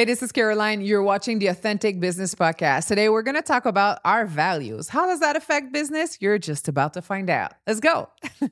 Hey, this is Caroline. You're watching the Authentic Business Podcast. Today, we're going to talk about our values. How does that affect business? You're just about to find out. Let's go.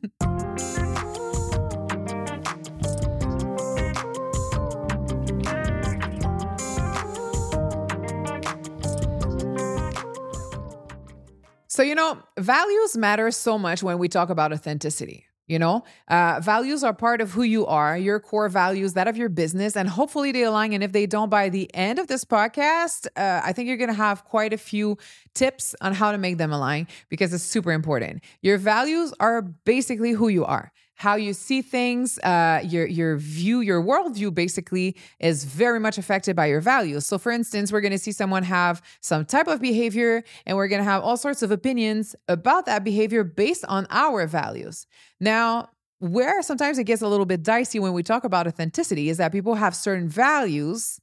so, you know, values matter so much when we talk about authenticity. You know, uh, values are part of who you are, your core values, that of your business, and hopefully they align. And if they don't, by the end of this podcast, uh, I think you're going to have quite a few tips on how to make them align because it's super important. Your values are basically who you are how you see things, uh, your your view, your worldview basically is very much affected by your values. So, for instance, we're going to see someone have some type of behavior, and we're going to have all sorts of opinions about that behavior based on our values. Now, where sometimes it gets a little bit dicey when we talk about authenticity is that people have certain values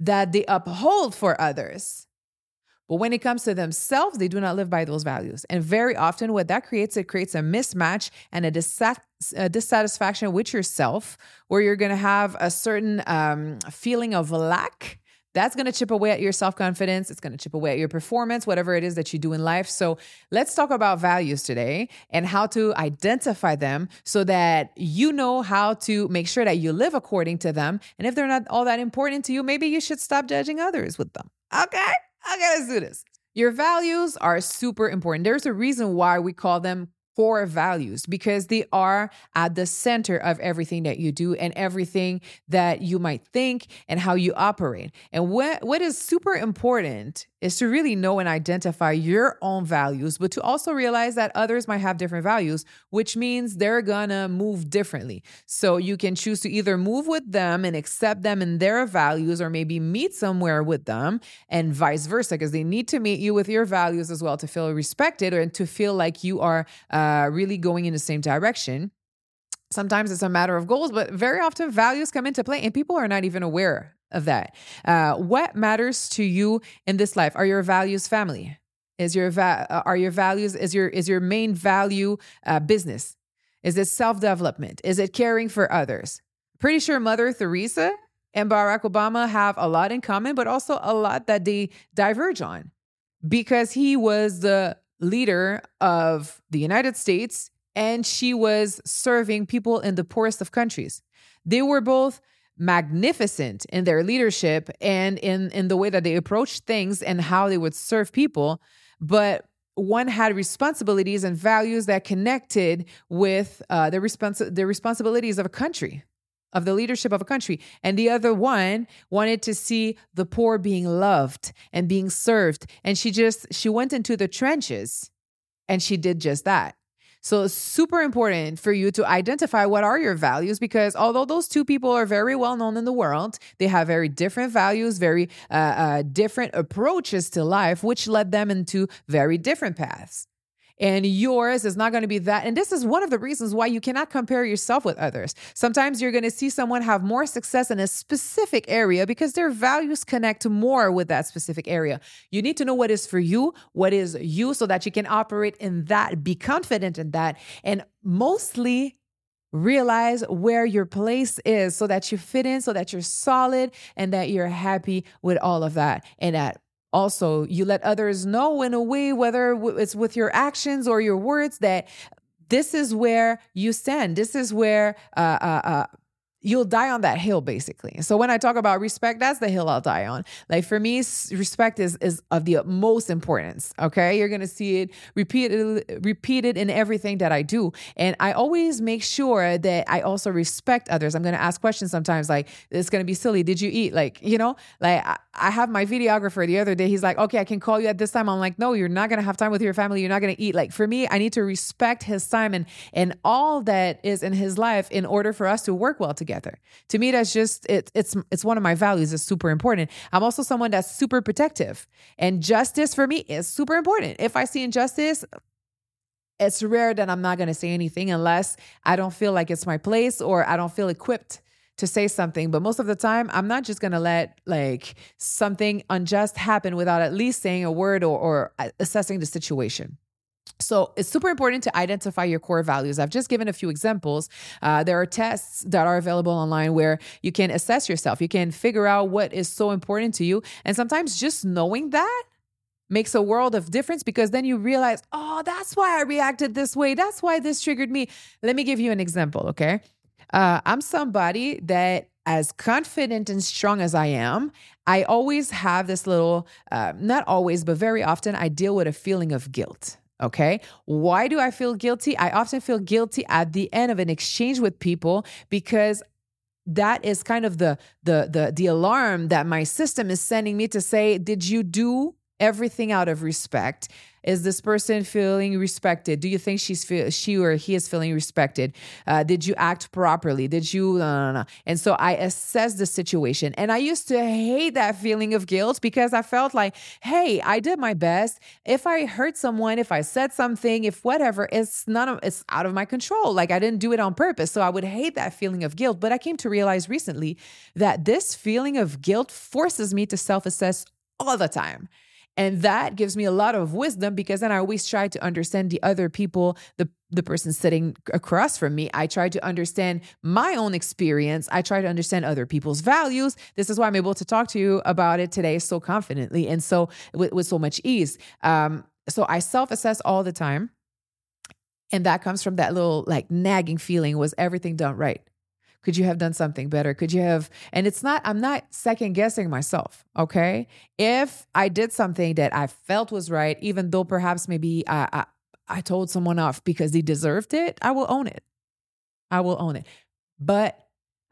that they uphold for others. But when it comes to themselves, they do not live by those values. And very often, what that creates, it creates a mismatch and a, a dissatisfaction with yourself, where you're going to have a certain um, feeling of lack. That's going to chip away at your self confidence. It's going to chip away at your performance, whatever it is that you do in life. So, let's talk about values today and how to identify them so that you know how to make sure that you live according to them. And if they're not all that important to you, maybe you should stop judging others with them. Okay? Okay, let's do this. Your values are super important. There's a reason why we call them core values because they are at the center of everything that you do and everything that you might think and how you operate. And what, what is super important is to really know and identify your own values, but to also realize that others might have different values, which means they're gonna move differently. So you can choose to either move with them and accept them in their values, or maybe meet somewhere with them, and vice versa, because they need to meet you with your values as well to feel respected or to feel like you are uh, really going in the same direction. Sometimes it's a matter of goals, but very often values come into play and people are not even aware of that. Uh, what matters to you in this life? Are your values family? Is your va- uh, are your values is your is your main value uh, business? Is it self development? Is it caring for others? Pretty sure Mother Teresa and Barack Obama have a lot in common, but also a lot that they diverge on, because he was the leader of the United States and she was serving people in the poorest of countries. They were both magnificent in their leadership and in in the way that they approached things and how they would serve people. But one had responsibilities and values that connected with uh, the, respons- the responsibilities of a country of the leadership of a country. And the other one wanted to see the poor being loved and being served. And she just she went into the trenches and she did just that so super important for you to identify what are your values because although those two people are very well known in the world, they have very different values, very uh, uh, different approaches to life, which led them into very different paths and yours is not going to be that. And this is one of the reasons why you cannot compare yourself with others. Sometimes you're going to see someone have more success in a specific area because their values connect more with that specific area. You need to know what is for you, what is you, so that you can operate in that, be confident in that, and mostly realize where your place is so that you fit in, so that you're solid, and that you're happy with all of that. And that also, you let others know in a way, whether it's with your actions or your words, that this is where you stand. This is where uh, uh, uh, you'll die on that hill basically. So when i talk about respect that's the hill i'll die on. Like for me respect is is of the utmost importance okay? You're gonna see it repeated repeated in everything that i do. And i always make sure that i also respect others. I'm gonna ask questions sometimes like it's gonna be silly. Did you eat? Like you know? Like I, I have my videographer the other day he's like okay i can call you at this time. I'm like no you're not gonna have time with your family. You're not gonna eat. Like for me i need to respect his time and and all that is in his life in order for us to work well together together. To me, that's just it, it's it's one of my values. It's super important. I'm also someone that's super protective, and justice for me is super important. If I see injustice, it's rare that I'm not going to say anything unless I don't feel like it's my place or I don't feel equipped to say something. But most of the time, I'm not just going to let like something unjust happen without at least saying a word or, or uh, assessing the situation. So it's super important to identify your core values. I've just given a few examples. Uh, there are tests that are available online where you can assess yourself. You can figure out what is so important to you. And sometimes just knowing that makes a world of difference because then you realize, oh, that's why I reacted this way. That's why this triggered me. Let me give you an example, okay? Uh, I'm somebody that, as confident and strong as I am, I always have this little, uh, not always, but very often, I deal with a feeling of guilt. Okay. Why do I feel guilty? I often feel guilty at the end of an exchange with people because that is kind of the the the the alarm that my system is sending me to say, did you do everything out of respect. Is this person feeling respected? Do you think she's feel, she or he is feeling respected? Uh, did you act properly? Did you? No, no, no. And so I assess the situation, and I used to hate that feeling of guilt because I felt like, hey, I did my best. If I hurt someone, if I said something, if whatever, it's of it's out of my control. Like I didn't do it on purpose, so I would hate that feeling of guilt. But I came to realize recently that this feeling of guilt forces me to self assess all the time. And that gives me a lot of wisdom because then I always try to understand the other people, the the person sitting across from me. I try to understand my own experience. I try to understand other people's values. This is why I'm able to talk to you about it today so confidently and so with, with so much ease. Um, so I self-assess all the time. And that comes from that little like nagging feeling was everything done right? Could you have done something better? Could you have? And it's not, I'm not second guessing myself. Okay. If I did something that I felt was right, even though perhaps maybe I, I, I told someone off because they deserved it, I will own it. I will own it. But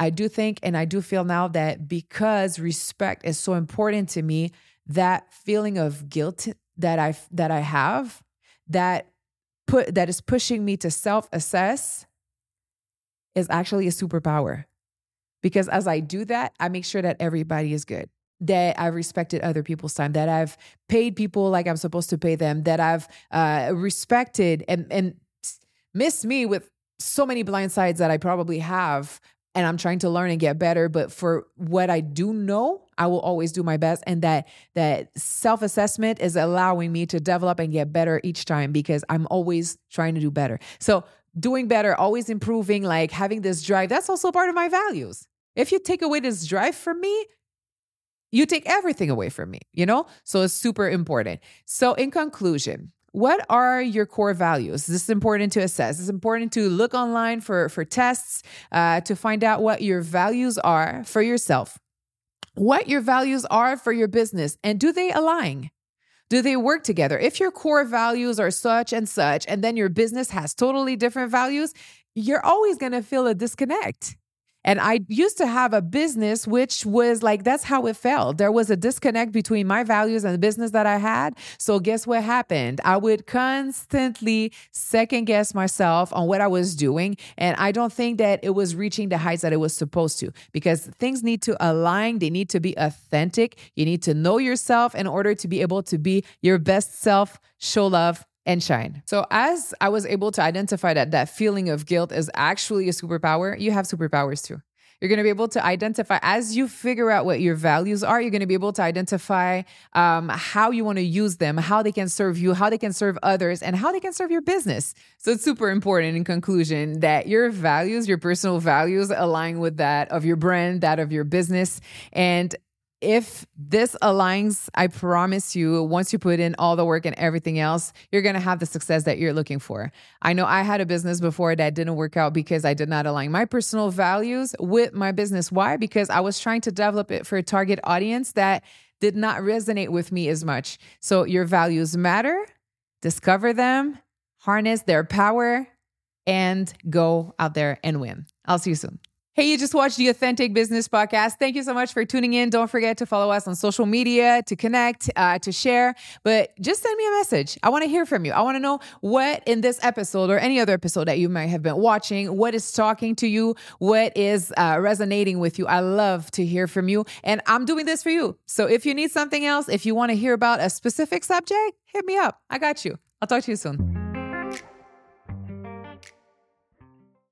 I do think and I do feel now that because respect is so important to me, that feeling of guilt that I that I have that put that is pushing me to self-assess is actually a superpower. Because as I do that, I make sure that everybody is good, that I've respected other people's time, that I've paid people like I'm supposed to pay them, that I've uh, respected and, and missed me with so many blind sides that I probably have. And I'm trying to learn and get better. But for what I do know, I will always do my best. And that that self-assessment is allowing me to develop and get better each time because I'm always trying to do better. So doing better, always improving, like having this drive, that's also part of my values. If you take away this drive from me, you take everything away from me, you know? So it's super important. So, in conclusion, what are your core values? This is important to assess. It's important to look online for, for tests uh, to find out what your values are for yourself, what your values are for your business, and do they align? Do they work together? If your core values are such and such, and then your business has totally different values, you're always going to feel a disconnect. And I used to have a business which was like, that's how it felt. There was a disconnect between my values and the business that I had. So, guess what happened? I would constantly second guess myself on what I was doing. And I don't think that it was reaching the heights that it was supposed to because things need to align, they need to be authentic. You need to know yourself in order to be able to be your best self, show love, and shine. So, as I was able to identify that that feeling of guilt is actually a superpower, you have superpowers too. You're going to be able to identify as you figure out what your values are. You're going to be able to identify um, how you want to use them, how they can serve you, how they can serve others, and how they can serve your business. So it's super important in conclusion that your values, your personal values, align with that of your brand, that of your business, and if this aligns, I promise you, once you put in all the work and everything else, you're going to have the success that you're looking for. I know I had a business before that didn't work out because I did not align my personal values with my business. Why? Because I was trying to develop it for a target audience that did not resonate with me as much. So your values matter, discover them, harness their power, and go out there and win. I'll see you soon. Hey, you just watched the Authentic Business Podcast. Thank you so much for tuning in. Don't forget to follow us on social media, to connect, uh, to share, but just send me a message. I want to hear from you. I want to know what in this episode or any other episode that you might have been watching, what is talking to you, what is uh, resonating with you. I love to hear from you, and I'm doing this for you. So if you need something else, if you want to hear about a specific subject, hit me up. I got you. I'll talk to you soon.